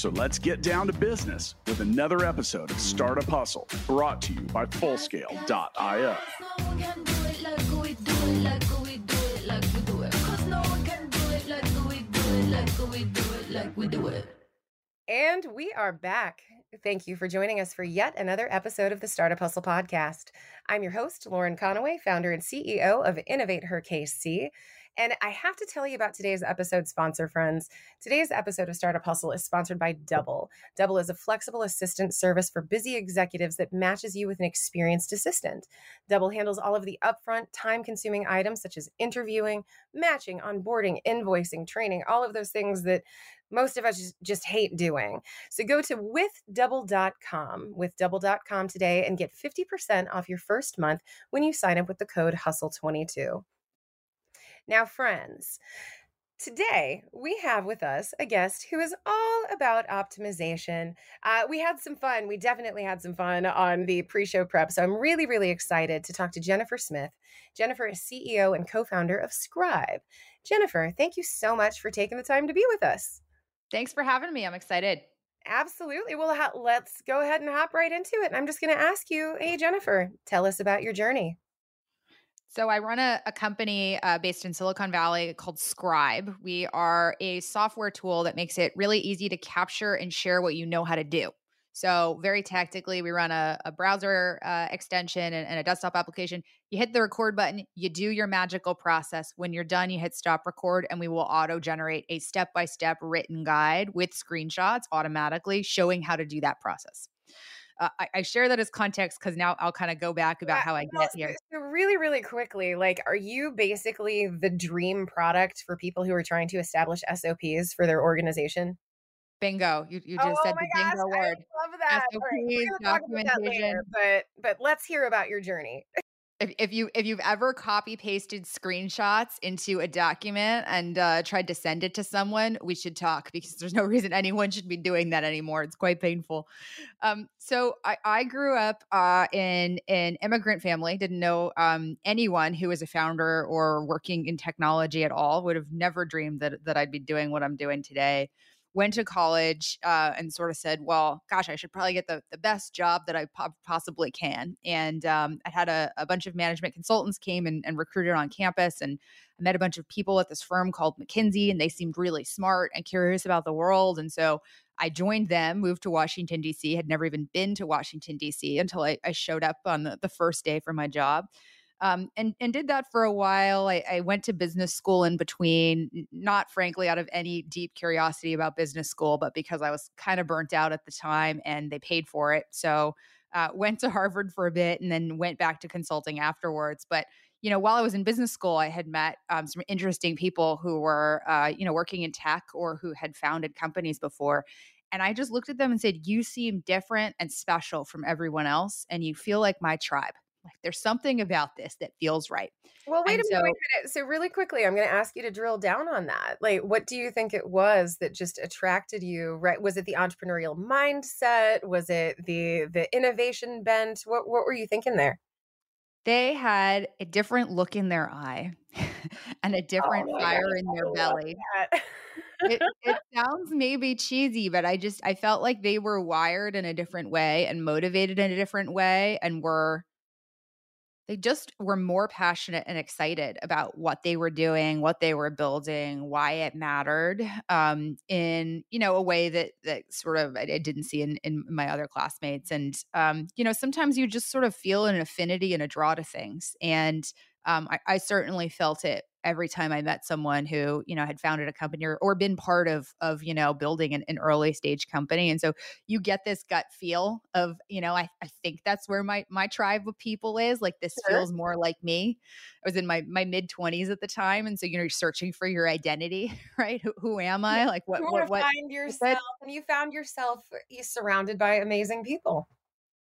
So let's get down to business with another episode of Startup Hustle brought to you by Fullscale.io. And we are back. Thank you for joining us for yet another episode of the Startup Hustle podcast. I'm your host, Lauren Conaway, founder and CEO of Innovate Her KC. And I have to tell you about today's episode sponsor, friends. Today's episode of Startup Hustle is sponsored by Double. Double is a flexible assistant service for busy executives that matches you with an experienced assistant. Double handles all of the upfront, time consuming items such as interviewing, matching, onboarding, invoicing, training, all of those things that most of us just, hate doing. So go to withdouble.com, withdouble.com today and get 50% off your first month when you sign up with the code HUSTLE22. Now, friends, Today, we have with us a guest who is all about optimization. Uh, we had some fun. We definitely had some fun on the pre show prep. So I'm really, really excited to talk to Jennifer Smith. Jennifer is CEO and co founder of Scribe. Jennifer, thank you so much for taking the time to be with us. Thanks for having me. I'm excited. Absolutely. Well, ha- let's go ahead and hop right into it. And I'm just going to ask you hey, Jennifer, tell us about your journey. So, I run a, a company uh, based in Silicon Valley called Scribe. We are a software tool that makes it really easy to capture and share what you know how to do. So, very tactically, we run a, a browser uh, extension and, and, a desktop application. You hit the record button, you do your magical process. When you're done, you hit stop record, and we will auto generate a step by step written guide with screenshots automatically showing how to do that process uh, I, I, share that as context because now I'll kind of go back about yeah, how I well, get here. So really, really quickly, like, are you basically the dream product for people who are trying to establish SOPs for their organization? Bingo! You, you just oh, said the gosh, bingo word. I love that. SOPs, right, documentation. Later, but but let's hear about your journey. If, if you if you've ever copy pasted screenshots into a document and uh, tried to send it to someone we should talk because there's no reason anyone should be doing that anymore. It's quite painful. Um, so I, I, grew up uh, in an immigrant family. Didn't know um, anyone who was a founder or working in technology at all. Would have never dreamed that, that i'd be doing what i'm doing today went to college uh, and sort of said, well, gosh, I should probably get the, the best job that I po- possibly can. And um, I had a, a, bunch of management consultants came and, and, recruited on campus. And I met a bunch of people at this firm called McKinsey, and they seemed really smart and curious about the world. And so I joined them, moved to Washington, D.C., had never even been to Washington, D.C. until I, I showed up on the, the first day for my job um, and and did that for a while. I, I, went to business school in between, not frankly out of any deep curiosity about business school, but because I was kind of burnt out at the time and they paid for it. So uh, went to Harvard for a bit and then went back to consulting afterwards. But you know, while I was in business school, I had met um, some interesting people who were, uh, you know, working in tech or who had founded companies before. And I just looked at them and said, You seem different and special from everyone else, and you feel like my tribe. Like there's something about this that feels right. Well, wait and a so, minute. So really quickly, I'm going to ask you to drill down on that. Like, what do you think it was that just attracted you? Right? Was it the entrepreneurial mindset? Was it the the innovation bent? What what were you thinking there? They had a different look in their eye and a different oh fire God. in their belly. it, it sounds maybe cheesy, but I just I felt like they were wired in a different way and motivated in a different way and were they just were more passionate and excited about what they were doing, what they were building, why it mattered, um, in you know a way that that sort of I, I didn't see in, in my other classmates. And um, you know, sometimes you just sort of feel an affinity and a draw to things, and um, I, I certainly felt it every time I met someone who, you know, had founded a company or, or been part of, of, you know, building an, an, early stage company. And so you get this gut feel of, you know, I, I think that's where my, my tribe of people is like, this sure. feels more like me. I was in my, my mid twenties at the time. And so, you know, you're searching for your identity, right? Who, who am I? Like what, you what, what, find yourself and you found yourself uh, surrounded by amazing people.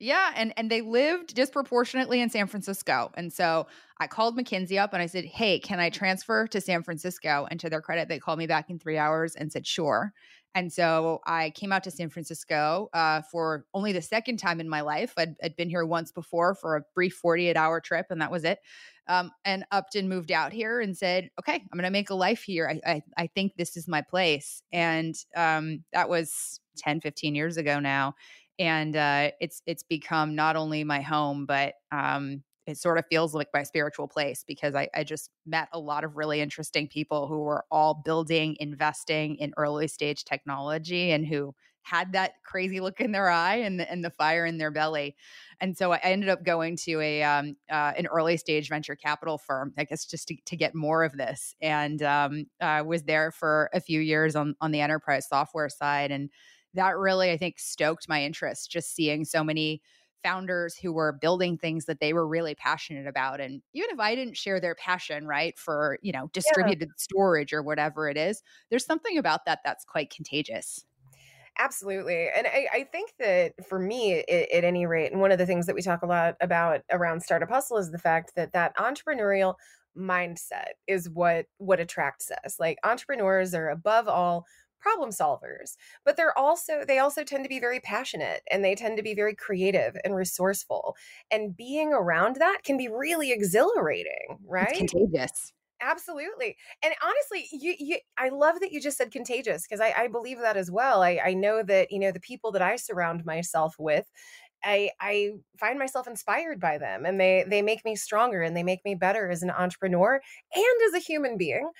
Yeah, and and they lived disproportionately in San Francisco. And so I called McKinsey up and I said, "Hey, can I transfer to San Francisco?" And to their credit, they called me back in 3 hours and said, "Sure." And so I came out to San Francisco uh, for only the second time in my life. I'd, I'd, been here once before for a brief 48 hour trip, and that was it. Um, and Upton moved out here and said, okay, I'm going to make a life here. I, I, I, think this is my place. And um, that was 10, 15 years ago now and uh, it's it's become not only my home but um, it sort of feels like my spiritual place because I, I, just met a lot of really interesting people who were all building investing in early stage technology and who had that crazy look in their eye and the, and the fire in their belly. And so i ended up going to a um, uh, an early stage venture capital firm i guess just to, to get more of this. And um, was there for a few years on on the enterprise software side and that really, I think, stoked my interest just seeing so many founders who were building things that they were really passionate about and even if i didn't share their passion right for you know distributed yeah. storage or whatever it is there's something about that that's quite contagious Absolutely. And I, I think that for me, at, at, any rate, and one of the things that we talk a lot about around Startup Hustle is the fact that that entrepreneurial mindset is what what attracts us. Like entrepreneurs are above all problem solvers but they're also they also tend to be very passionate and they tend to be very creative and resourceful and being around that can be really exhilarating right? it's contagious. Absolutely and honestly you, you i love that you just said contagious because I, I believe that as well I, I know that you know the people that i surround myself with I I find myself inspired by them and they they make me stronger and they make me better as an entrepreneur and as a human being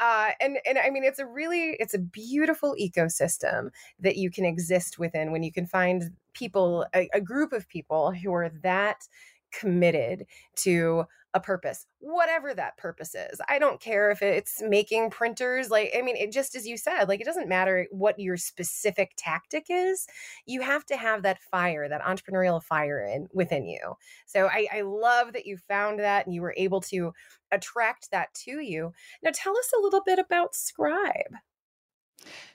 uh, and and I mean, it's a really it's a beautiful ecosystem that you can exist within when you can find people, a, a group of people who are that committed to a purpose, whatever that purpose is. I don't care if it's making printers. Like, I mean, it just as you said, like, it doesn't matter what your specific tactic is. You have to have that fire, that entrepreneurial fire in within you. So I, I love that you found that and you were able to attract that to you. Now, tell us a little bit about Scribe.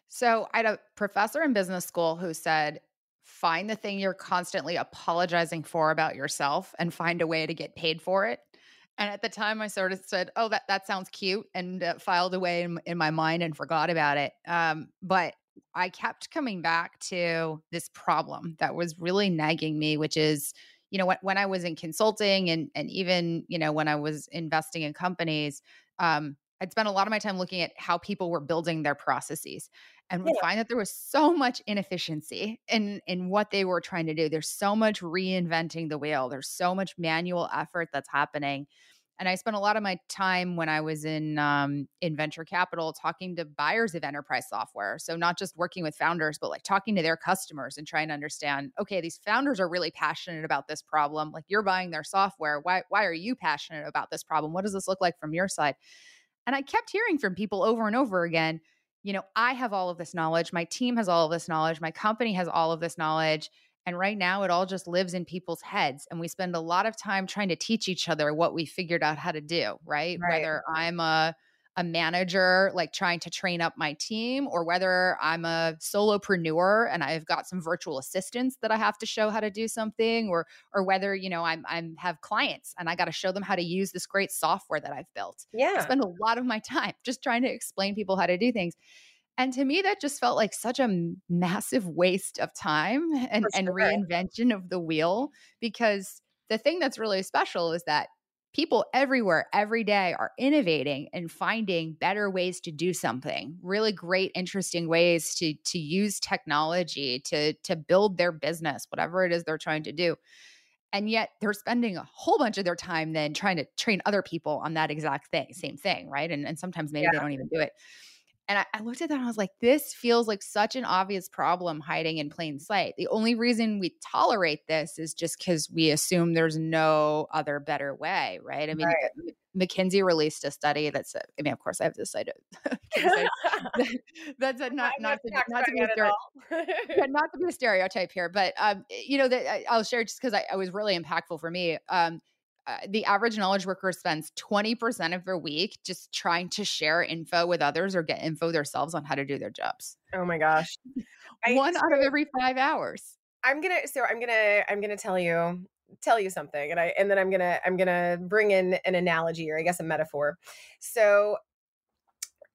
So I had a professor in business school who said, find the thing you're constantly apologizing for about yourself and find a way to get paid for it. And at the time, I sort of said, "Oh, that that sounds cute," and uh, filed away in, in my mind and forgot about it. Um, but I kept coming back to this problem that was really nagging me, which is, you know, when, when I was in consulting and and even you know when I was investing in companies, um, I'd spent a lot of my time looking at how people were building their processes and yeah. find that there was so much inefficiency in in what they were trying to do. There's so much reinventing the wheel. There's so much manual effort that's happening. And I spent a lot of my time when I was in um, in venture capital talking to buyers of enterprise software. So not just working with founders, but like talking to their customers and trying to understand. Okay, these founders are really passionate about this problem. Like you're buying their software. Why why are you passionate about this problem? What does this look like from your side? And I kept hearing from people over and over again you know, I have all of this knowledge, my team has all of this knowledge, my company has all of this knowledge. And right now, it all just lives in people's heads. And we spend a lot of time trying to teach each other what we figured out how to do, right? right. Whether I'm a a manager like trying to train up my team or whether I'm a solopreneur and I've got some virtual assistants that I have to show how to do something or or whether you know I'm I'm have clients and I got to show them how to use this great software that I've built. Yeah. I spend a lot of my time just trying to explain people how to do things. And to me, that just felt like such a massive waste of time and, sure. and reinvention of the wheel because the thing that's really special is that people everywhere every day are innovating and finding better ways to do something really great interesting ways to to use technology to to build their business whatever it is they're trying to do. And yet they're spending a whole bunch of their time then trying to train other people on that exact thing same thing right? And, and sometimes maybe yeah. they don't even do it and I, I, looked at that and I was like, this feels like such an obvious problem hiding in plain sight. The only reason we tolerate this is just because we assume there's no other better way, right? I mean, right. McKinsey released a study that said, I mean, of course, I have this side that's a, not not to, not to be a not to be a stereotype here, but um, you know that I'll share just because I was really impactful for me. Um, uh, the average knowledge worker spends 20% of their week just trying to share info with others or get info themselves on how to do their jobs. Oh my gosh. One out of every five hours. I'm gonna so I'm gonna I'm gonna tell you tell you something and I and then I'm gonna I'm gonna bring in an analogy or I guess a metaphor. So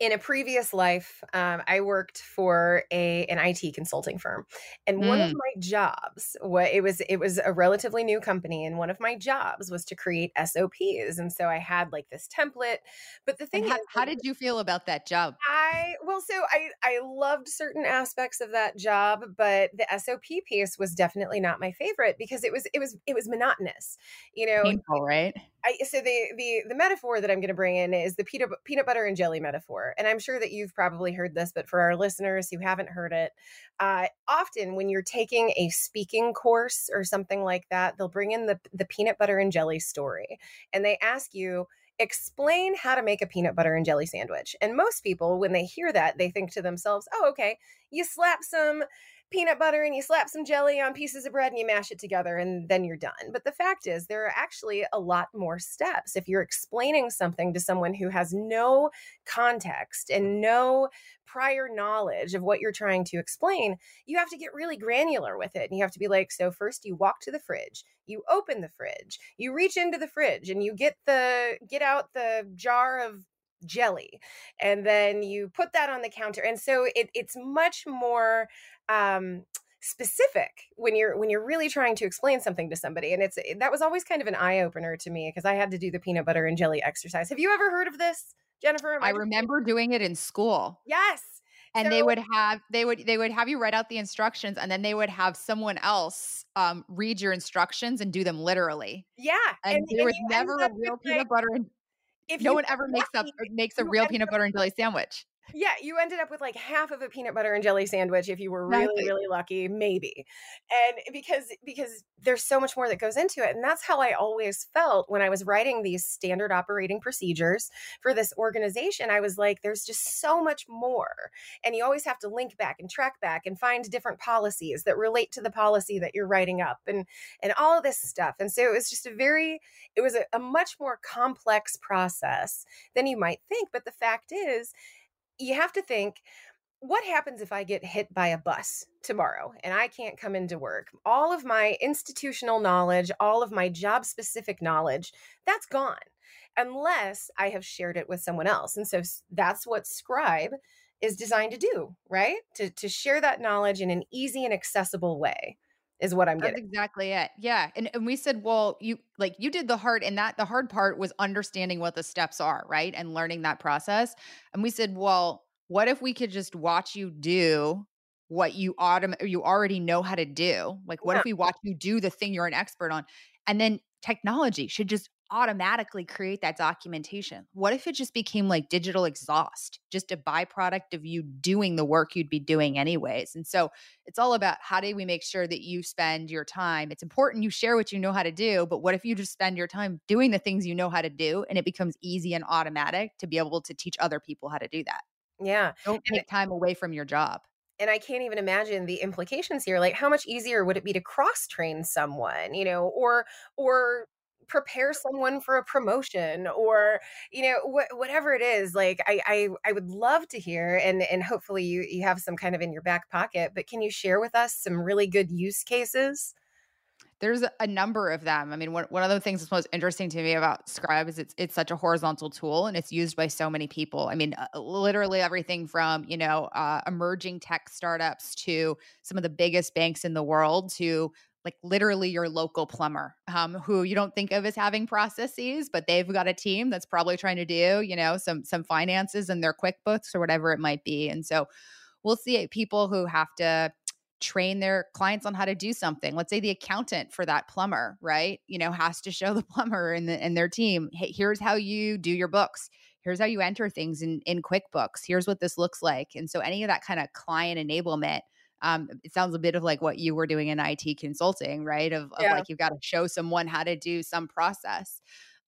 in a previous life, um, I worked for a an IT consulting firm, and one of Mm. my jobs, what it was, it was a relatively new company, and one of my jobs was to create SOPs, and so I had like this template. But the thing how, is, how did you feel about that job? I well, so I I loved certain aspects of that job, but the SOP piece was definitely not my favorite because it was it was it was monotonous. You know, Painful, right? I so the the the metaphor that I'm going to bring in is the peanut peanut butter and jelly metaphor, and I'm sure that you've probably heard this, but for our listeners who haven't heard it, uh, often when you're taking a speaking course or something like that, they'll bring in the the peanut butter and jelly story, and they ask you explain how to make a peanut butter and jelly sandwich. And most people, when they hear that, they think to themselves, "Oh, okay, you slap some." Peanut butter and you slap some jelly on pieces of bread and you mash it together and then you're done. But the fact is, there are actually a lot more steps. If you're explaining something to someone who has no context and mm. no prior knowledge of what you're trying to explain, you have to get really granular with it. And you have to be like, so first you walk to the fridge, you open the fridge, you reach into the fridge and you get the get out the jar of jelly and then you put that on the counter and so it, it's much more um specific when you're when you're really trying to explain something to somebody and it's that was always kind of an eye opener to me because i had to do the peanut butter and jelly exercise. Have you ever heard of this jennifer? I remember doing it in school. yes! And they would have they would they would have you write out the instructions and then they would have someone else um, read your instructions and do them literally. Yeah and, there and was never a real like, peanut butter and if no one ever makes up makes a real peanut butter and jelly sandwich Yeah, you ended up with like half of a peanut butter and jelly sandwich if you were really Exactly. really lucky, maybe. And because because there's so much more that goes into it and that's how I always felt when I was writing these standard operating procedures for this organization. I was like there's just so much more. And you always have to link back and track back and find different policies that relate to the policy that you're writing up and and all of this stuff. And so it was just a very it was a, a much more complex process than you might think, but the fact is you have to think what happens if I get hit by a bus tomorrow and I can't come into work? All of my institutional knowledge, all of my job specific knowledge, that's gone unless I have shared it with someone else. And so that's what Scribe is designed to do, right? To, to share that knowledge in an easy and accessible way is what I'm That's getting. exactly it. Yeah. And and we said, well, you like you did the hard and that the hard part was understanding what the steps are, right? And learning that process. And we said, well, what if we could just watch you do what you autom- you already know how to do? Like what Yeah. if we watch you do the thing you're an expert on? And then technology should just automatically create that documentation. What if it just became like digital exhaust, just a byproduct of you doing the work you'd be doing anyways? And so it's all about how do we make sure that you spend your time it's important you share what you know how to do but what if you just spend your time doing the things you know how to do and it becomes easy and automatic to be able to teach other people how to do that Yeah. don't take time away from your job and I can't even imagine the implications here. Like, how much easier would it be to cross train someone, you know, or or prepare someone for a promotion, or you know, wh- whatever it is. Like, I, I I would love to hear, and and hopefully you you have some kind of in your back pocket. But can you share with us some really good use cases? There's a- number of them. I mean one, one of the things that's most interesting to me about scribe is it's it's such a horizontal tool and it's used by so many people. I mean uh, literally everything from you know uh, emerging tech startups to some of the biggest banks in the world to like literally your local plumber um, who you don't think of as having processes but they've got a team that's probably trying to do you know some some finances in their quickbooks or whatever it might be. And so we'll see people who have to train their clients on how to do something. Let's say the accountant for that plumber, right? You know, has to show the plumber and, the, and their team, hey, here's how you do your books. Here's how you enter things in, in QuickBooks. Here's what this looks like. And so any of that kind of client enablement, um, it sounds a bit of like what you were doing in IT consulting, right? Of, of Yeah. like you've got to show someone how to do some process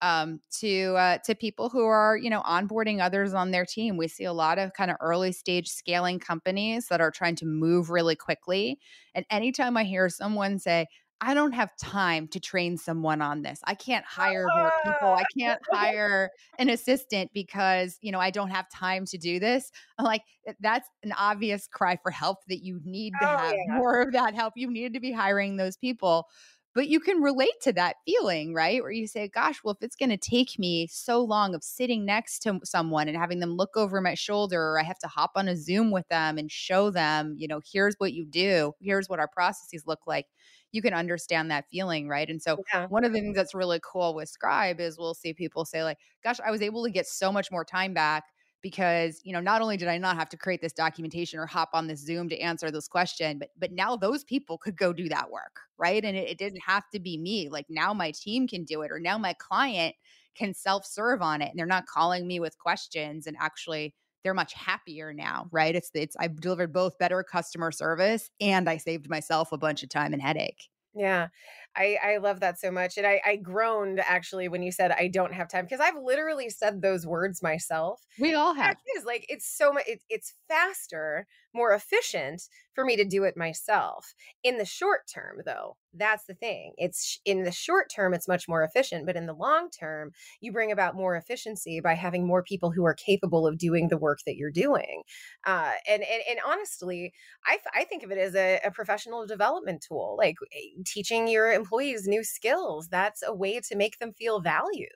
um, to uh, to people who are you know onboarding others on their team. We see a lot of kind of early stage scaling companies that are trying to move really quickly. And anytime I hear someone say, I don't have time to train someone on this. I can't hire more people. I can't hire an assistant because, you know, I don't have time to do this. I'm like, that's an obvious cry for help that you need to oh, have yeah. more of that help. You need to be hiring those people. But you can relate to that feeling, right? Where you say, gosh, well, if it's going to take me so long of sitting next to someone and having them look over my shoulder, or I have to hop on a Zoom with them and show them, you know, here's what you do, here's what our processes look like you can understand that feeling, right? And so yeah. one of the things that's really cool with Scribe is we'll see people say like, "Gosh, I was able to get so much more time back because you know not only did i not have to create this documentation or hop on this zoom to answer this question but but now those people could go do that work right? And it, it didn't have to be me like now my team can do it or now my client can self-serve on it and they're not calling me with questions and actually they're much happier now right? It's it's i've delivered both better customer service and i saved myself a bunch of time and headache. Yeah. I, I love that so much. And I, I groaned actually when you said I don't have time because I've literally said those words myself. We all have. It is like it's so much, it, it's faster, more efficient for me to do it myself. In the short term, though, that's the thing. It's in the short term, it's much more efficient, but in the long term, you bring about more efficiency by having more people who are capable of doing the work that you're doing. Uh, and, and and honestly, I, I think of it as a, a professional development tool, like eh, teaching your employees new skills. That's a way to make them feel valued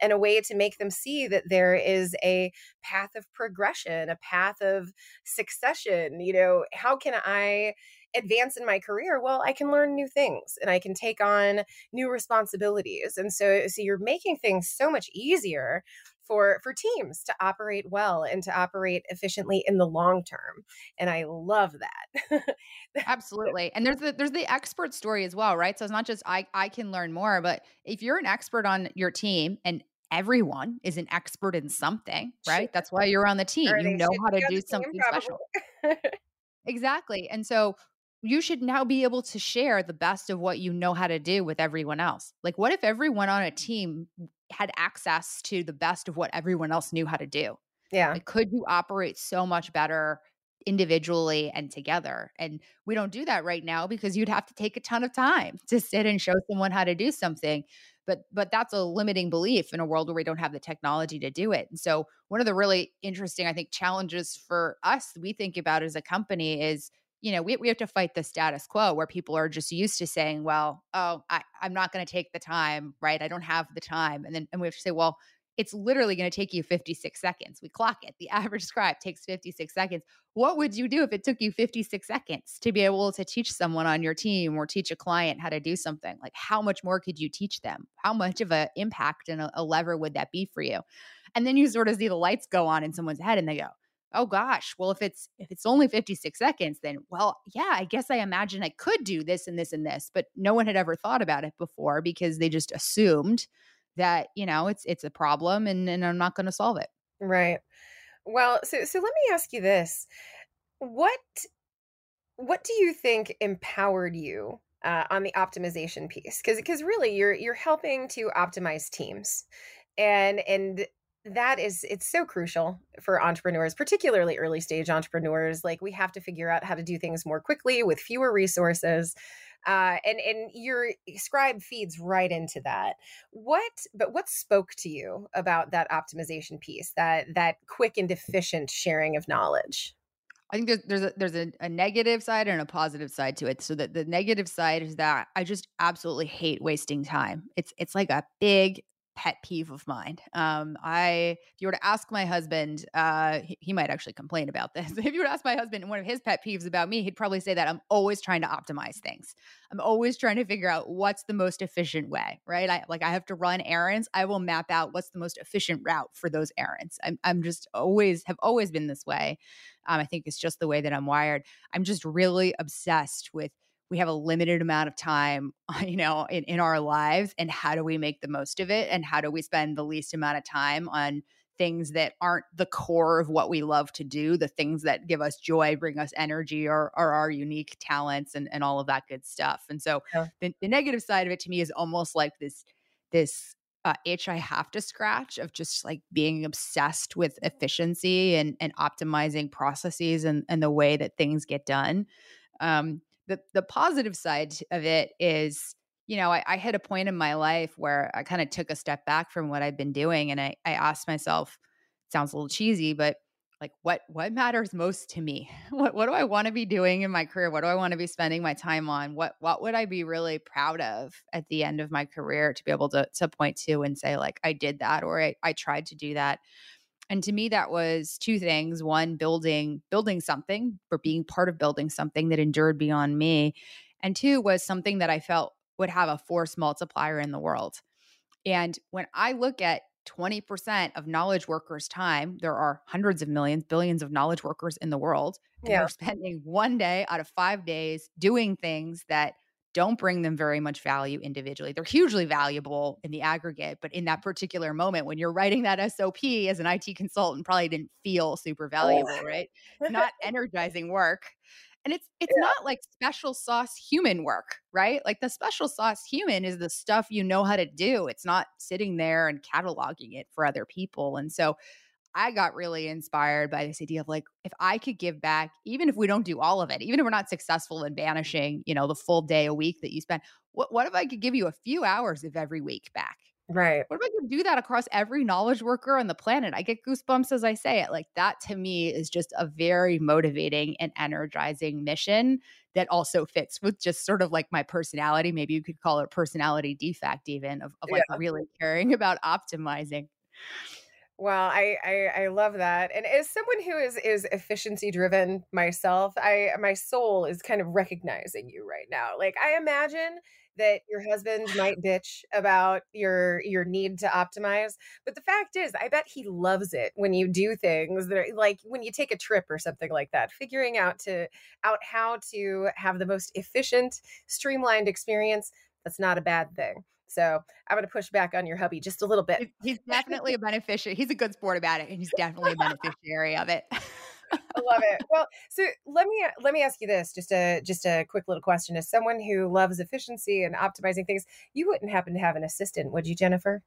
and a way to make them see that there is a path of progression, a path of succession. You know, how can I advance in my career well i can learn new things and i can take on new responsibilities and so so you're making things so much easier for for teams to operate well and to operate efficiently in the long term and i love that absolutely and there's the there's the expert story as well right so it's not just i i can learn more but if you're an expert on your team and everyone is an expert in something, right? That's why you're on the team. you know how to do something special. exactly. And so you should now be able to share the best of what you know how to do with everyone else. Like, what if everyone on a team had access to the best of what everyone else knew how to do? Yeah. Like, could you operate so much better individually and together? And we don't do that right now because you'd have to take a ton of time to sit and show someone how to do something but but that's a limiting belief in a world where we don't have the technology to do it and so one of the really interesting i think challenges for us we think about as a company is you know we, we have to fight the status quo where people are just used to saying well oh I, i'm not going to take the time right i don't have the time and then and we have to say well it's literally going to take you 56 seconds. We clock it. The average scribe takes 56 seconds. What would you do if it took you 56 seconds to be able to teach someone on your team or teach a client how to do something? Like how much more could you teach them? How much of an impact and a, a lever would that be for you? And then you sort of see the lights go on in someone's head and they go, oh gosh well if it's if it's only 56 seconds then well yeah i guess i imagine i could do this and this and this but no one had ever thought about it before because they just assumed that you know it's it's a problem and and I'm not going to solve it. Right. Well, so so let me ask you this. What what do you think empowered you uh, on the optimization piece? Cuz cuz really you're you're helping to optimize teams. And and that is it's so crucial for entrepreneurs particularly early stage entrepreneurs like we have to figure out how to do things more quickly with fewer resources uh, and and your scribe feeds right into that. What but what spoke to you about that optimization piece, that that quick and efficient sharing of knowledge? I think there's there's a there's a, a, negative side and a positive side to it. So that the negative side is that I just absolutely hate wasting time. It's it's like a big pet peeve of mine. Um, I, if you were to ask my husband, uh, he, he, might actually complain about this. if you were to ask my husband one of his pet peeves about me, he'd probably say that I'm always trying to optimize things. I'm always trying to figure out what's the most efficient way, right? I like I have to run errands. I will map out what's the most efficient route for those errands. I'm, I'm just always have always been this way. Um, I think it's just the way that I'm wired. I'm just really obsessed with we have a limited amount of time you know in, in our lives and how do we make the most of it and how do we spend the least amount of time on things that aren't the core of what we love to do the things that give us joy bring us energy or, or our unique talents and, and all of that good stuff and so yeah. the, the negative side of it to me is almost like this this uh, itch I have to scratch of just like being obsessed with efficiency and and optimizing processes and and the way that things get done. Um, the the positive side of it is you know I, I hit a point in my life where i kind of took a step back from what i've been doing and i i asked myself sounds a little cheesy but like what what matters most to me? What what do i want to be doing in my career? What do i want to be spending my time on? What what would i be really proud of at the end of my career to be able to to point to and say like i did that or i, I tried to do that and to me that was two things one building building something or being part of building something that endured beyond me and two was something that i felt would have a force multiplier in the world and when i look at 20% of knowledge workers' time. There are hundreds of millions, billions of knowledge workers in the world. And yeah. they're spending one day out of five days doing things that don't bring them very much value individually. They're hugely valuable in the aggregate, but in that particular moment when you're writing that SOP as an IT consultant, probably didn't feel super oh. valuable, oh. right? Not energizing work. And it's it's yeah. not like special sauce human work, right? Like the special sauce human is the stuff you know how to do. It's not sitting there and cataloging it for other people. And so I got really inspired by this idea of like, if I could give back, even if we don't do all of it, even if we're not successful in banishing, you know, the full day a week that you spend, what, what if I could give you a few hours of every week back? Right. What if I could do that across every knowledge worker on the planet? I get goosebumps as I say it. Like that to me is just a very motivating and energizing mission that also fits with just sort of like my personality. Maybe you could call it personality defect, even of, of like yeah. really caring about optimizing. Well, I, I I love that. And as someone who is is efficiency driven myself, I my soul is kind of recognizing you right now. Like I imagine that your husband might bitch about your your need to optimize but the fact is i bet he loves it when you do things that are like when you take a trip or something like that figuring out to out how to have the most efficient streamlined experience that's not a bad thing so I'm going to push back on your hubby just a little bit. He's definitely a beneficiary. He's a good sport about it, and he's definitely a beneficiary of it. I love it. Well, so let me uh, let me ask you this, just a just a quick little question. As someone who loves efficiency and optimizing things, you wouldn't happen to have an assistant, would you, Jennifer?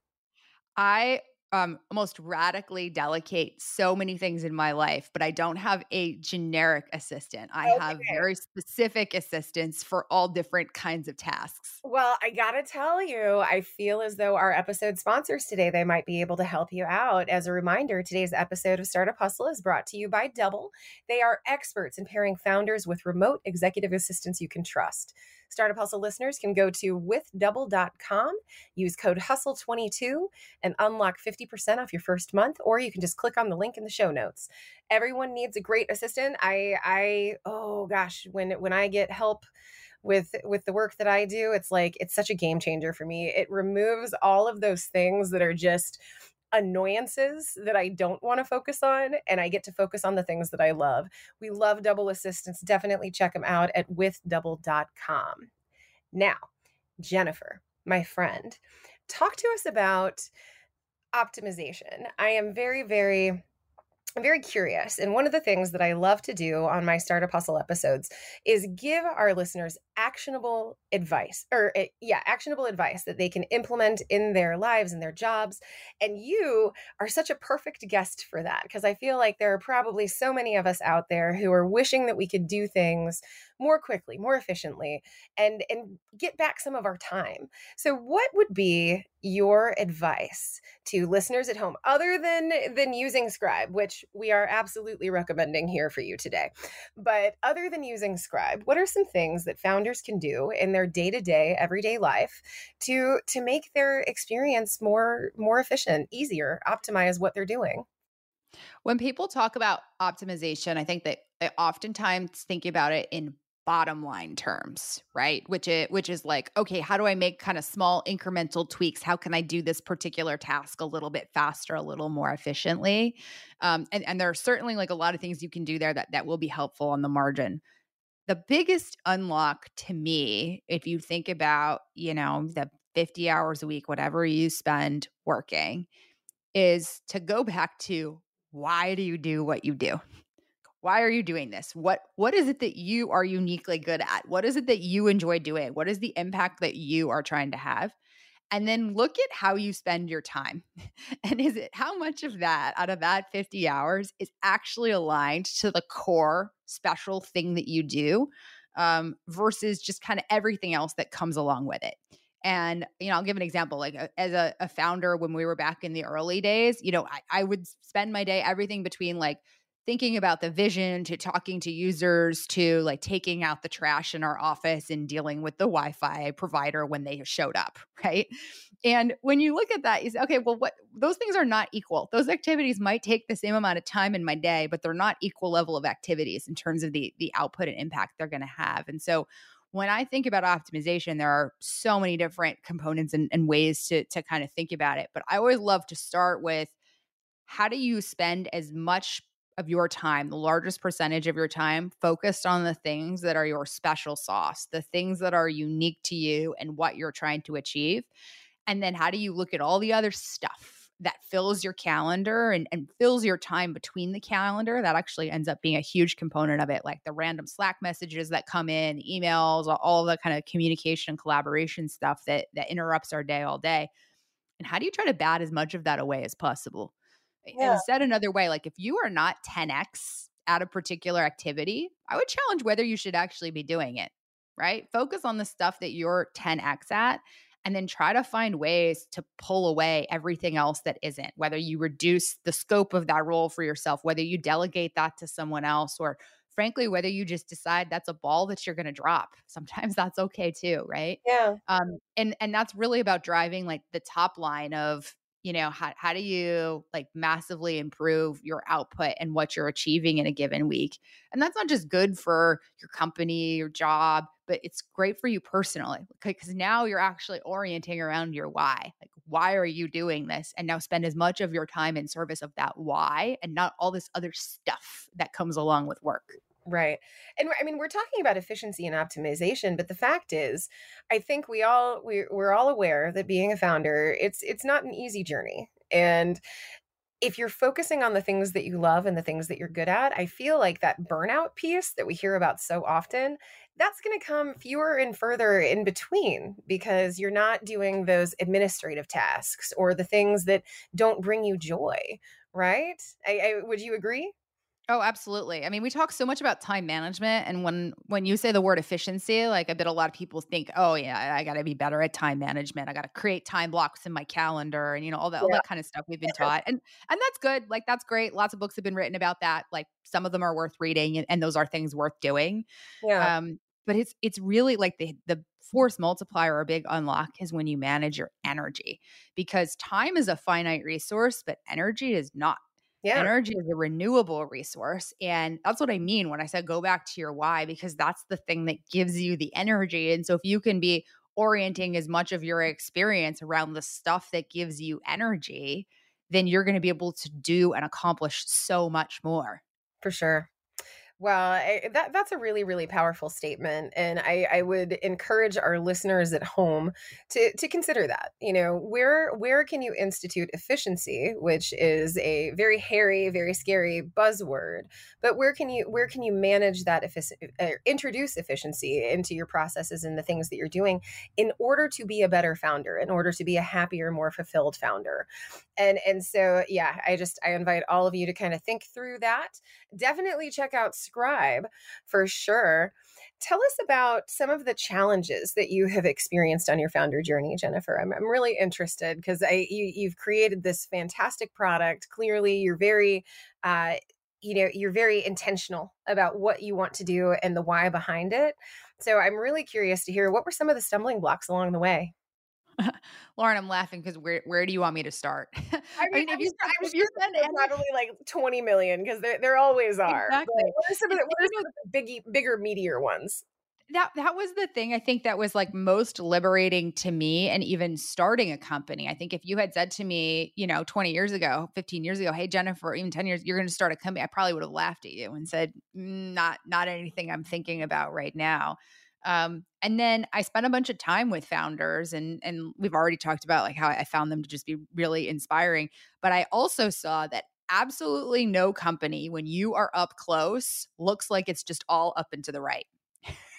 I um, almost radically delegate so many things in my life, but I don't have a generic assistant. I okay. have very specific assistants for all different kinds of tasks. Well, I gotta tell you, I feel as though our episode sponsors today, they might be able to help you out. As a reminder, today's episode of Startup Hustle is brought to you by Double. They are experts in pairing founders with remote executive assistants you can trust. Startup Hustle listeners can go to withdouble.com, use code HUSTLE22, and unlock 50% off your first month, or you can just click on the link in the show notes. Everyone needs a great assistant. I, I, oh gosh, when when I get help with with the work that I do, it's like it's such a game changer for me. It removes all of those things that are just annoyances that I don't want to focus on, and I get to focus on the things that I love. We love double assistants. Definitely check them out at withdouble.com. Now, Jennifer, my friend, talk to us about optimization. I am very, very I'm very curious. And one of the things that I love to do on my Startup Hustle episodes is give our listeners actionable advice or, uh, yeah, actionable advice that they can implement in their lives and their jobs. And you are such a perfect guest for that because I feel like there are probably so many of us out there who are wishing that we could do things more quickly, more efficiently, and, and get back some of our time. So, what would be your advice to listeners at home other than than using scribe which we are absolutely recommending here for you today but other than using scribe what are some things that founders can do in their day-to-day everyday life to to make their experience more more efficient easier optimize what they're doing when people talk about optimization i think that eh, oftentimes think about it in bottom line terms, right? Which it which is like, okay, how do I make kind of small incremental tweaks? How can I do this particular task a little bit faster, a little more efficiently? Um, and and there are certainly like a lot of things you can do there that that will be helpful on the margin. The biggest unlock to me, if you think about, you know, the 50 hours a week, whatever you spend working, is to go back to why do you do what you do? Why are you doing this what what is it that you are uniquely good at what is it that you enjoy doing what is the impact that you are trying to have and then look at how you spend your time and is it how much of that out of that 50 hours is actually aligned to the core special thing that you do um, versus just kind of everything else that comes along with it. And, you know, I'll give an example. Like, uh, as a, a, founder, when we were back in the early days, you know, I, I would spend my day everything between like thinking about the vision to talking to users to like taking out the trash in our office and dealing with the Wi-Fi provider when they showed up, right? And when you look at that, you say, okay, well, what those things are not equal. Those activities might take the same amount of time in my day, but they're not equal level of activities in terms of the the output and impact they're going to have. And so when I think about optimization, there are so many different components and, and ways to to kind of think about it. But I always love to start with how do you spend as much of your time, the largest percentage of your time, focused on the things that are your special sauce, the things that are unique to you and what you're trying to achieve. And then how do you look at all the other stuff that fills your calendar and, and fills your time between the calendar? That actually ends up being a huge component of it, like the random Slack messages that come in, emails, all the kind of communication and collaboration stuff that that interrupts our day all day. And how do you try to bat as much of that away as possible? Yeah. And said another way, like if you are not 10x at a particular activity, I would challenge whether you should actually be doing it, right? Focus on the stuff that you're 10x at and then try to find ways to pull away everything else that isn't, whether you reduce the scope of that role for yourself, whether you delegate that to someone else, or frankly, whether you just decide that's a ball that you're going to drop. Sometimes that's okay too, right? Yeah. Um, and and that's really about driving like the top line of you know how, how do you like massively improve your output and what you're achieving in a given week? And that's not just good for your company your job but it's great for you personally because now you're actually orienting around your why like why are you doing this? And now spend as much of your time in service of that why and not all this other stuff that comes along with work Right. And I mean, we're talking about efficiency and optimization, but the fact is, I think we all we we're all aware that being a founder, it's it's not an easy journey. And if you're focusing on the things that you love and the things that you're good at, I feel like that burnout piece that we hear about so often, that's going to come fewer and further in between because you're not doing those administrative tasks or the things that don't bring you joy, right? I, I would you agree? Oh, absolutely. I mean, we talk so much about time management and when when you say the word efficiency, like I bet a lot of people think, "Oh, yeah, I got to be better at time management. I got to create time blocks in my calendar and you know, all that all that kind of stuff we've been taught." And and that's good. Like that's great. Lots of books have been written about that. Like some of them are worth reading and, and those are things worth doing. Yeah. Um but it's it's really like the the force multiplier or big unlock is when you manage your energy because time is a finite resource, but energy is not. Yeah. Energy is a renewable resource. And that's what I mean when I said go back to your why, because that's the thing that gives you the energy. And so if you can be orienting as much of your experience around the stuff that gives you energy, then you're going to be able to do and accomplish so much more. For sure. Well, I, that that's a really really powerful statement, and I, I would encourage our listeners at home to to consider that. You know, where where can you institute efficiency, which is a very hairy, very scary buzzword, but where can you where can you manage that efficiency, uh, introduce efficiency into your processes and the things that you're doing in order to be a better founder, in order to be a happier, more fulfilled founder, and and so yeah, I just I invite all of you to kind of think through that. Definitely check out Scribe for sure. Tell us about some of the challenges that you have experienced on your founder journey, Jennifer. I'm, I'm really interested because I you, you've created this fantastic product. Clearly, you're very uh, you know you're very intentional about what you want to do and the why behind it. So I'm really curious to hear what were some of the stumbling blocks along the way. Lauren, I'm laughing because where where do you want me to start? I mean, I mean if you, if you spend probably like 20 million because there, there always are. Exactly. what are some of the, what are some of the biggie, bigger, meatier ones? That that was the thing I think that was like most liberating to me and even starting a company. I think if you had said to me, you know, 20 years ago, 15 years ago, hey Jennifer, even 10 years, you're going to start a company, I probably would have laughed at you and said, mm, not not anything I'm thinking about right now. Um, and then I spent a bunch of time with founders, and and we've already talked about like how I found them to just be really inspiring. But I also saw that absolutely no company, when you are up close, looks like it's just all up and to the right.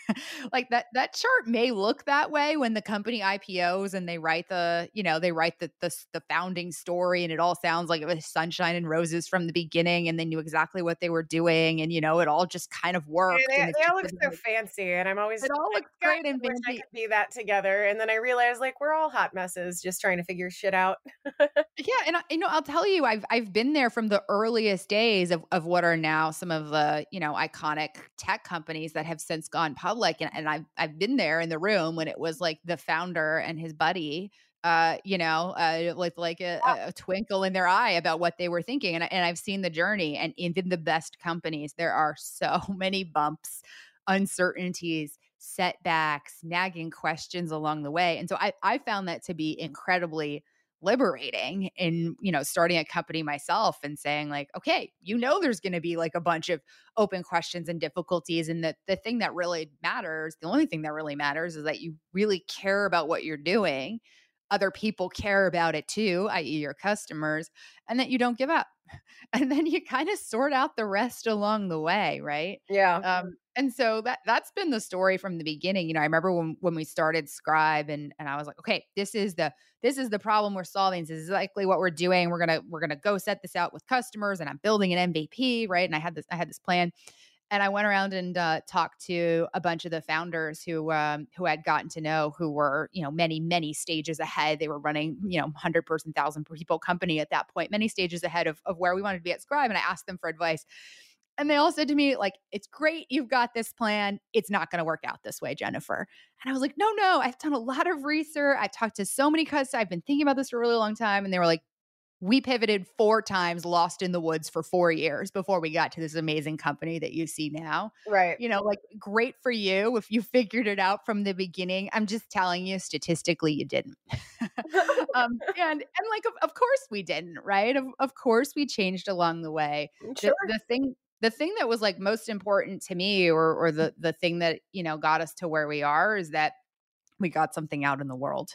like that that chart may look that way when the company IPOs and they write the, you know, they write the the, the founding story and it all sounds like it was sunshine and roses from the beginning and they knew exactly what they were doing and you know, it all just kind of worked. Yeah, they, they all look so fancy and I'm always it all looks great and fancy. I could be that together and then I realized like we're all hot messes just trying to figure shit out. yeah, and you know, I'll tell you I've I've been there from the earliest days of of what are now some of the, you know, iconic tech companies that have since gone public and, and I've I've been there in the room when it was like the founder and his buddy uh, you know, uh, with like a, a, twinkle in their eye about what they were thinking. And, and I've seen the journey, and in the best companies, there are so many bumps, uncertainties, setbacks, nagging questions along the way. And so I, I found that to be incredibly liberating in you know starting a company myself and saying like okay you know there's going to be like a bunch of open questions and difficulties and that the thing that really matters the only thing that really matters is that you really care about what you're doing other people care about it too i.e your customers and that you don't give up. And then you kind of sort out the rest along the way right? Yeah. Um, and so that that's been the story from the beginning you know i remember when when we started scribe and and i was like okay this is the this is the problem we're solving this is exactly what we're doing we're gonna we're gonna go set this out with customers and i'm building an mvp right? And i had this i had this plan and I went around and uh, talked to a bunch of the founders who um, who had gotten to know who were you know many many stages ahead. They were running you know hundred person, thousand people company at that point, many stages ahead of of where we wanted to be at Scribe. And I asked them for advice, and they all said to me like, "It's great, you've got this plan. It's not going to work out this way, Jennifer." And I was like, "No, no, I've done a lot of research. I've talked to so many customers. I've been thinking about this for a really long time." And they were like, we pivoted four times, lost in the woods for four years before we got to this amazing company that you see now. Right. You know, like great for you if you figured it out from the beginning. I'm just telling you, statistically, you didn't. um, and and like, of, of, course we didn't, right? Of, of course we changed along the way. Sure. The, the thing the thing that was like most important to me or or the the thing that you know got us to where we are is that we got something out in the world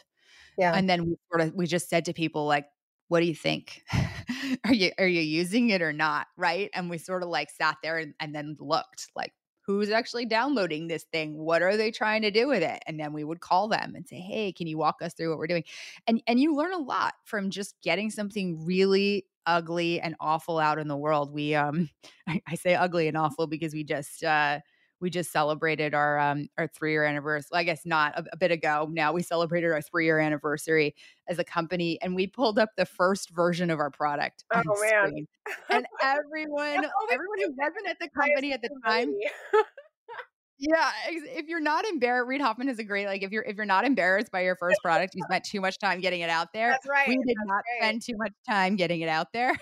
yeah and then we sort of we just said to people like what do you think? are you are you using it or not? Right. And we sort of like sat there and, and then looked like who's actually downloading this thing what are they trying to do with it and then we would call them and say hey can you walk us through what we're doing and and you learn a lot from just getting something really ugly and awful out in the world we um i, I say ugly and awful because we just uh we just celebrated our um our three year anniversary. I guess not a, a, bit ago. Now we celebrated our three year anniversary as a company, and we pulled up the first version of our product. Oh man! And everyone, everyone who wasn't at the company at the time. Yeah, if you're not embarrassed, Reid Hoffman is a great like if you're if you're not embarrassed by your first product, you spent too much time getting it out there. That's right. We did That's not right. spend too much time getting it out there.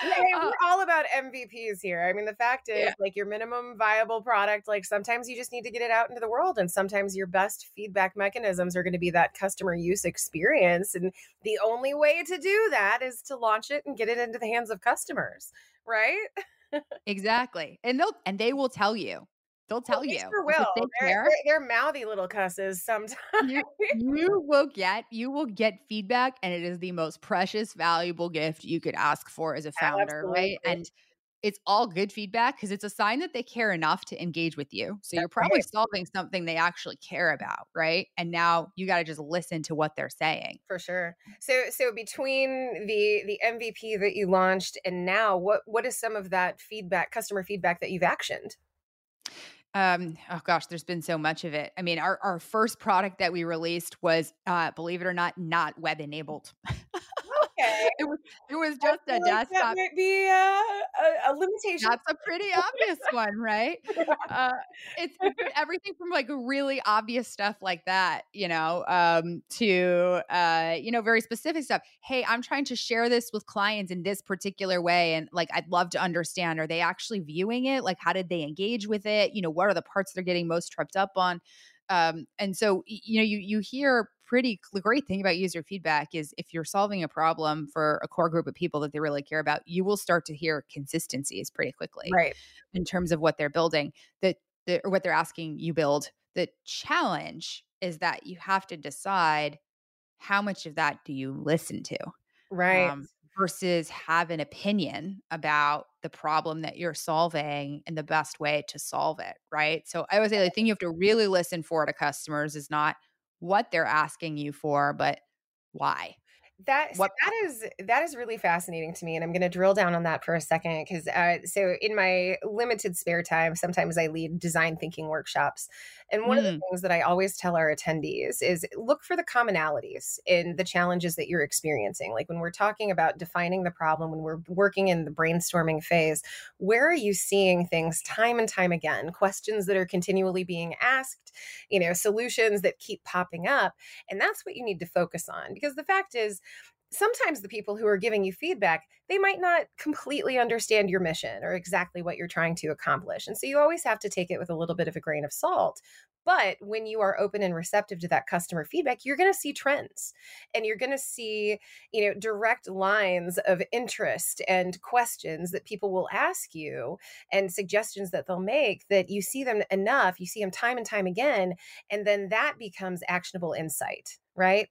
hey, uh, we're all about MVPs here. I mean, the fact is, yeah. like your minimum viable product, like sometimes you just need to get it out into the world, and sometimes your best feedback mechanisms are going to be that customer use experience. And the only way to do that is to launch it and get it into the hands of customers, right? exactly, and they'll and they will tell you They'll tell well, you. Sure will. They they're, they're, they're, mouthy little cusses sometimes. You, you, will get you will get feedback, and it is the most precious, valuable gift you could ask for as a founder, right? And it's all good feedback because it's a sign that they care enough to engage with you. So That's you're probably right. solving something they actually care about, right? And now you got to just listen to what they're saying. For sure. So so between the the MVP that you launched and now, what what is some of that feedback, customer feedback that you've actioned? Um, oh gosh, there's been so much of it. I mean, our, our first product that we released was, uh, believe it or not, not web enabled. okay. It was it was just a like desktop. That might be uh, a, a, limitation. That's a pretty obvious one, right? Uh, it's, it's everything from like really obvious stuff like that, you know, um, to uh, you know, very specific stuff. Hey, I'm trying to share this with clients in this particular way, and like I'd love to understand: are they actually viewing it? Like, how did they engage with it? You know, what are the parts they're getting most tripped up on? Um, and so you know, you you hear pretty the great thing about user feedback is if you're solving a problem for a core group of people that they really care about, you will start to hear consistencies pretty quickly, right? In terms of what they're building, that the, or what they're asking you build. The challenge is that you have to decide how much of that do you listen to, right? Um, versus have an opinion about the problem that you're solving and the best way to solve it, right? So I would say the thing you have to really listen for to customers is not what they're asking you for, but why. That what that is that is really fascinating to me, and I'm going to drill down on that for a second because uh, so in my limited spare time, sometimes I lead design thinking workshops, and one mm. of the mm. things that I always tell our attendees is look for the commonalities in the challenges that you're experiencing. Like when we're talking about defining the problem, when we're working in the brainstorming phase, where are you seeing things time and time again? Questions that are continually being asked, you know, solutions that keep popping up, and that's what you need to focus on because the fact is sometimes the people who are giving you feedback they might not completely understand your mission or exactly what you're trying to accomplish and so you always have to take it with a little bit of a grain of salt but when you are open and receptive to that customer feedback you're going to see trends and you're going to see you know direct lines of interest and questions that people will ask you and suggestions that they'll make that you see them enough you see them time and time again and then that becomes actionable insight right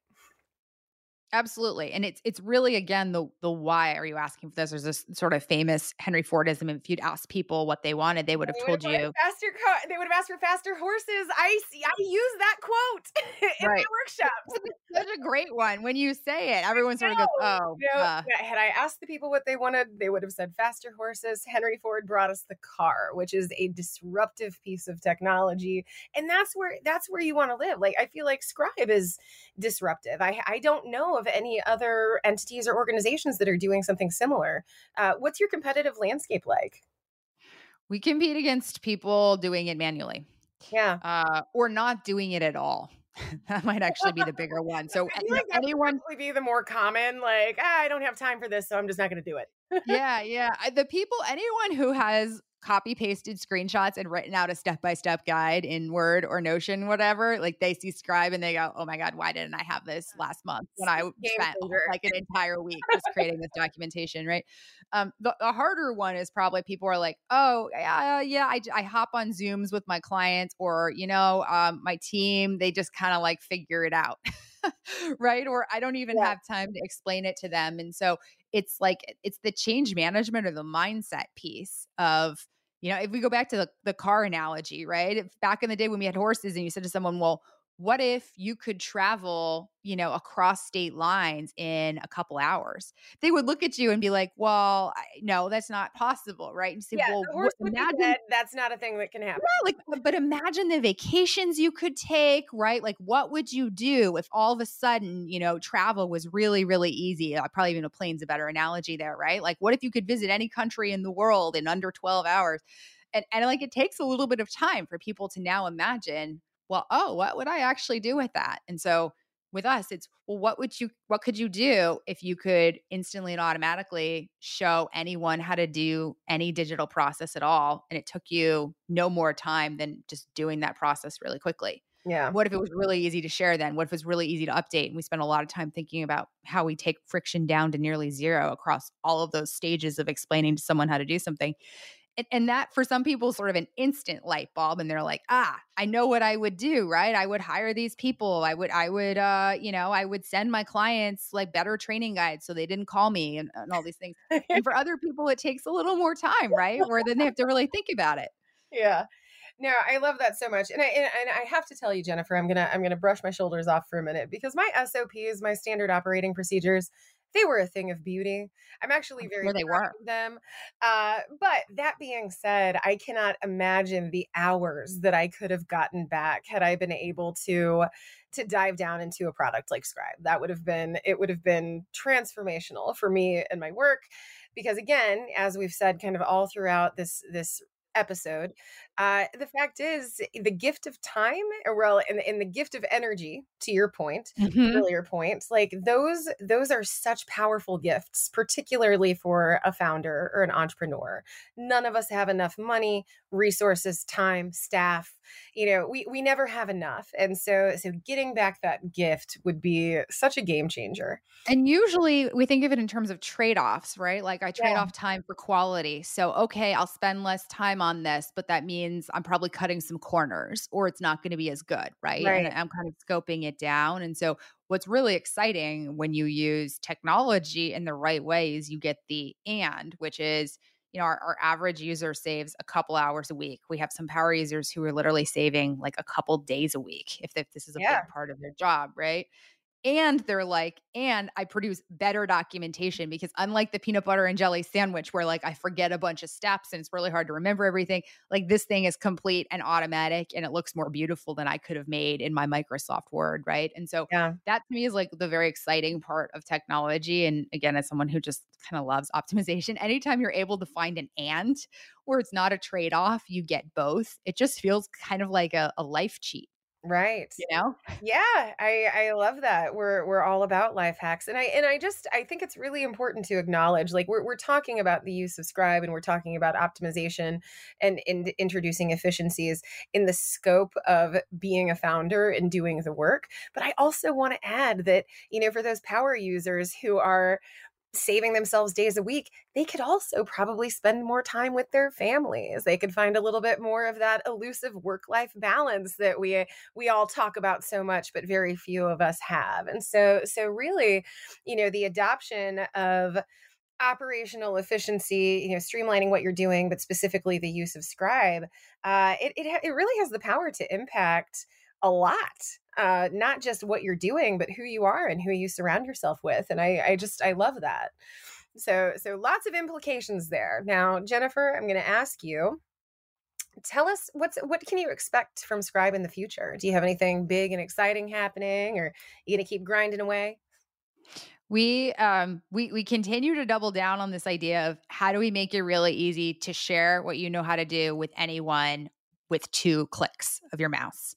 Absolutely. And it's it's really again the the why are you asking for this? There's this sort of famous Henry Fordism. If you'd asked people what they wanted, they would have they told you faster car they would have asked for faster horses. I see I use that quote in right. my workshop. Such a great one. When you say it, everyone sort of goes, Oh, you know, uh. yeah, had I asked the people what they wanted, they would have said faster horses. Henry Ford brought us the car, which is a disruptive piece of technology. And that's where that's where you want to live. Like I feel like Scribe is disruptive. I I don't know of any other entities or organizations that are doing something similar. Uh, what's your competitive landscape like? We compete against people doing it manually. Yeah. Uh, or not doing it at all. that might actually be the bigger one. So like anyone would be the more common, like ah, I don't have time for this, so I'm just not going to do it. yeah, yeah. The people, anyone who has copy pasted screenshots and written out a step by step guide in Word or Notion, whatever, like they see Scribe and they go, "Oh my god, why didn't I have this last month when I spent like an entire week just creating this documentation?" Right. Um, the, the, harder one is probably people are like, "Oh, yeah, yeah, I, I hop on Zooms with my clients, or you know, um, my team, they just kind of like figure it out." right? Or I don't even yeah. have time to explain it to them. And so it's like it's the change management or the mindset piece of you know if we go back to the, the car analogy right? If back in the day when we had horses and you said to someone well what if you could travel you know across state lines in a couple hours? They would look at you and be like well I, no that's not possible right? And say yeah, well what, imagine that's not a thing that can happen. like but imagine the vacations you could take right? Like what would you do if all of a sudden you know travel was really really easy? Uh, probably even a plane's a better analogy there right? Like what if you could visit any country in the world in under 12 hours? And, and like it takes a little bit of time for people to now imagine well, oh, what would I actually do with that? And so with us, it's well, what would you what could you do if you could instantly and automatically show anyone how to do any digital process at all and it took you no more time than just doing that process really quickly. Yeah. What if it was really easy to share then? What if it was really easy to update? And we spent a lot of time thinking about how we take friction down to nearly zero across all of those stages of explaining to someone how to do something and, and that for some people sort of an instant light bulb and they're like ah i know what i would do right? I would hire these people. I would i would uh you know i would send my clients like better training guides so they didn't call me and, and all these things. And for other people it takes a little more time right? Where then they have to really think about it. Yeah. No, I love that so much, and I and, and, I have to tell you, Jennifer, I'm gonna I'm gonna brush my shoulders off for a minute because my SOPs, my standard operating procedures, they were a thing of beauty. I'm actually very sure they were them. Uh, but that being said, I cannot imagine the hours that I could have gotten back had I been able to to dive down into a product like Scribe. That would have been it would have been transformational for me and my work because again, as we've said kind of all throughout this this episode. Uh, the fact is, the gift of time, well, and, and the gift of energy, to your point, mm-hmm. earlier point, like those, those are such powerful gifts, particularly for a founder or an entrepreneur. None of us have enough money, resources, time, staff. You know, we we never have enough, and so so getting back that gift would be such a game changer. And usually, we think of it in terms of trade offs, right? Like I trade yeah. off time for quality. So okay, I'll spend less time on on this, but that means I'm probably cutting some corners or it's not going to be as good. Right? Right. And I'm kind of scoping it down. And so, what's really exciting when you use technology in the right way is you get the and, which is, you know, our, our average user saves a couple hours a week. We have some power users who are literally saving like a couple days a week if, if this is a Yeah. big part of their job, right? And they're like, and I produce better documentation because unlike the peanut butter and jelly sandwich, where like I forget a bunch of steps and it's really hard to remember everything, like this thing is complete and automatic and it looks more beautiful than I could have made in my Microsoft Word, right? And so Yeah. that to me is like the very exciting part of technology. And again, as someone who just kind of loves optimization, anytime you're able to find an and where it's not a trade off, you get both. It just feels kind of like a, a life cheat, Right. you know? Yeah, I I love that. We're we're all about life hacks. And I and I just I think it's really important to acknowledge like we're we're talking about the use of scribe and we're talking about optimization and in introducing efficiencies in the scope of being a founder and doing the work. But I also want to add that, you know, for those power users who are saving themselves days a week, they could also probably spend more time with their families. They could find a little bit more of that elusive work-life balance that we we all talk about so much but very few of us have. And so so really, you know, the adoption of operational efficiency, you know, streamlining what you're doing, but specifically the use of Scribe, uh, it it, it really has the power to impact a lot uh not just what you're doing but who you are and who you surround yourself with and i i just i love that. So so lots of implications there. Now jennifer i'm going to ask you tell us what's what can you expect from scribe in the future? Do you have anything big and exciting happening or you going to keep grinding away? We um we we continue to double down on this idea of how do we make it really easy to share what you know how to do with anyone with two clicks of your mouse.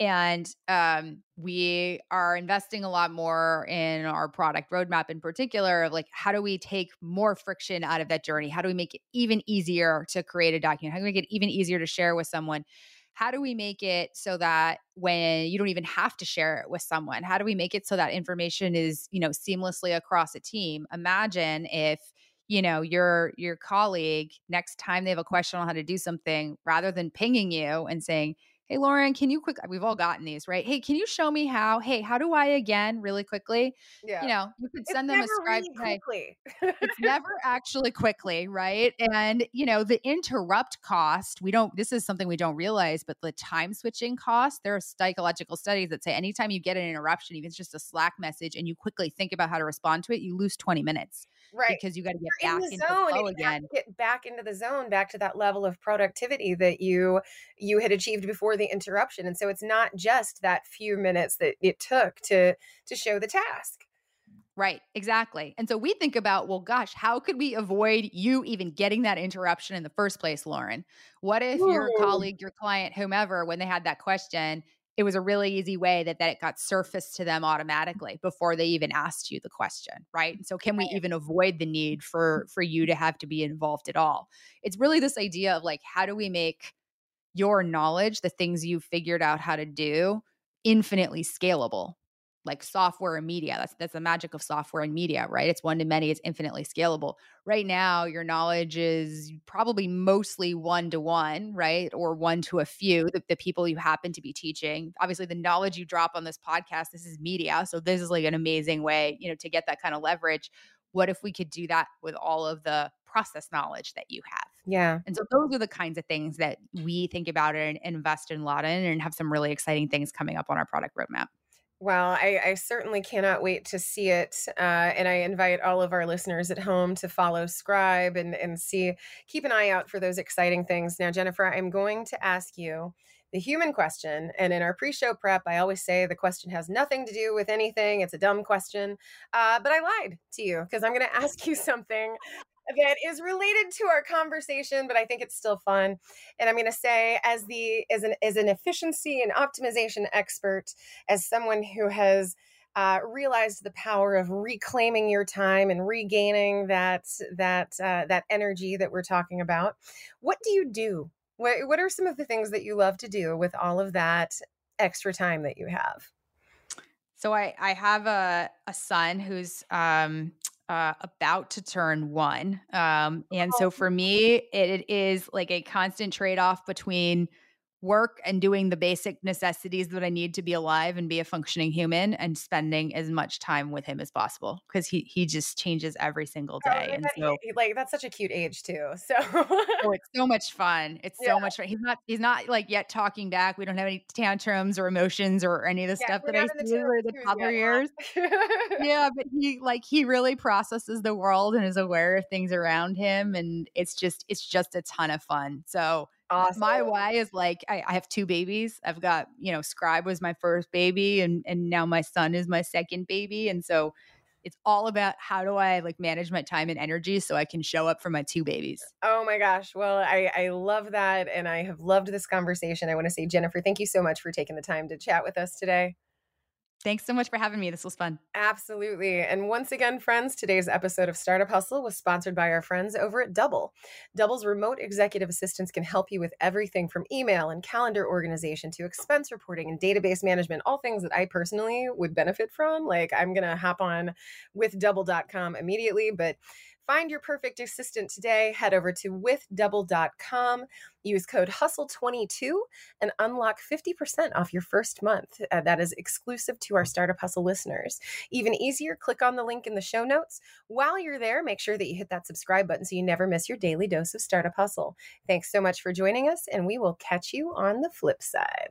And um, we are investing a lot more in our product roadmap in particular of like how do we take more friction out of that journey? How do we make it even easier to create a document? How do we make it even easier to share with someone? How do we make it so that when you don't even have to share it with someone? How do we make it so that information is, you know, seamlessly across a team? Imagine if you know your your colleague next time they have a question on how to do something rather than pinging you and saying hey lauren can you quick we've all gotten these right? Hey can you show me how hey how do i again really quickly yeah. you know you could it's send them a scribe really quickly. it's never actually quickly right? And you know the interrupt cost we don't this is something we don't realize but the time switching cost there are psychological studies that say anytime you get an interruption even it's just a slack message and you quickly think about how to respond to it you lose 20 minutes right. because you got to get you're in back the into zone the flow and you have again. to get back into the zone back to that level of productivity that you you had achieved before the interruption and so it's not just that few minutes that it took to to show the task Right, exactly. And so we think about, well, gosh, how could we avoid you even getting that interruption in the first place, Lauren? What if your hmm. colleague, your client, whomever, when they had that question, it was a really easy way that, that it got surfaced to them automatically before they even asked you the question, right? And so can we even avoid the need for for you to have to be involved at all? It's really this idea of like, how do we make your knowledge, the things you've figured out how to do, infinitely scalable? like software and media. That's that's the magic of software and media, right? It's one to many, it's infinitely scalable. Right now, your knowledge is probably mostly one to one, right? Or one to a few, the, the people you happen to be teaching. Obviously, the knowledge you drop on this podcast, this is media. So this is like an amazing way, you know, to get that kind of leverage. What if we could do that with all of the process knowledge that you have? Yeah And so those are the kinds of things that we think about and invest in a lot in and have some really exciting things coming up on our product roadmap. Well, I, I certainly cannot wait to see it. Uh, and I invite all of our listeners at home to follow Scribe and, and see, keep an eye out for those exciting things. Now, Jennifer, I'm going to ask you the human question. And in our pre show prep, I always say the question has nothing to do with anything. It's a dumb question. Uh, but I lied to you because I'm going to ask you something that is related to our conversation, but I think it's still fun. And I'm going to say, as the as an as an efficiency and optimization expert, as someone who has uh, realized the power of reclaiming your time and regaining that that uh, that energy that we're talking about, what do you do? What what are some of the things that you love to do with all of that extra time that you have? So I I have a a son who's um uh, about to turn one. Um, and so for me, it, it is like a constant trade off between work and doing the basic necessities that I need to be alive and be a functioning human and spending as much time with him as possible because he he just changes every single Oh, day. I And so like that's such a cute age too. So oh, it's so much fun. It's Yeah. so much fun. He's not he's not like yet talking back. We don't have any tantrums or emotions or any of the Yeah, stuff that I see over the toddler years. yeah, but he like he really processes the world and is aware of things around him and it's just it's just a ton of fun. So awesome. my why is like I, I have two babies. I've got, you know, Scribe was my first baby and and now my son is my second baby. And so it's all about how do I like manage my time and energy so I can show up for my two babies. Oh my gosh. Well, I, I love that. And I have loved this conversation. I want to say, Jennifer, thank you so much for taking the time to chat with us today. Thanks so much for having me. This was fun. Absolutely. And once again, friends, today's episode of Startup Hustle was sponsored by our friends over at Double. Double's remote executive assistants can help you with everything from email and calendar organization to expense reporting and database management, all things that I personally would benefit from. Like, I'm going to hop on with double.com immediately, but Find your perfect assistant today. Head over to withdouble.com. Use code HUSTLE22 and unlock 50% off your first month. Uh, that is exclusive to our Startup Hustle listeners. Even easier, click on the link in the show notes. While you're there, make sure that you hit that subscribe button so you never miss your daily dose of Startup Hustle. Thanks so much for joining us, and we will catch you on the flip side.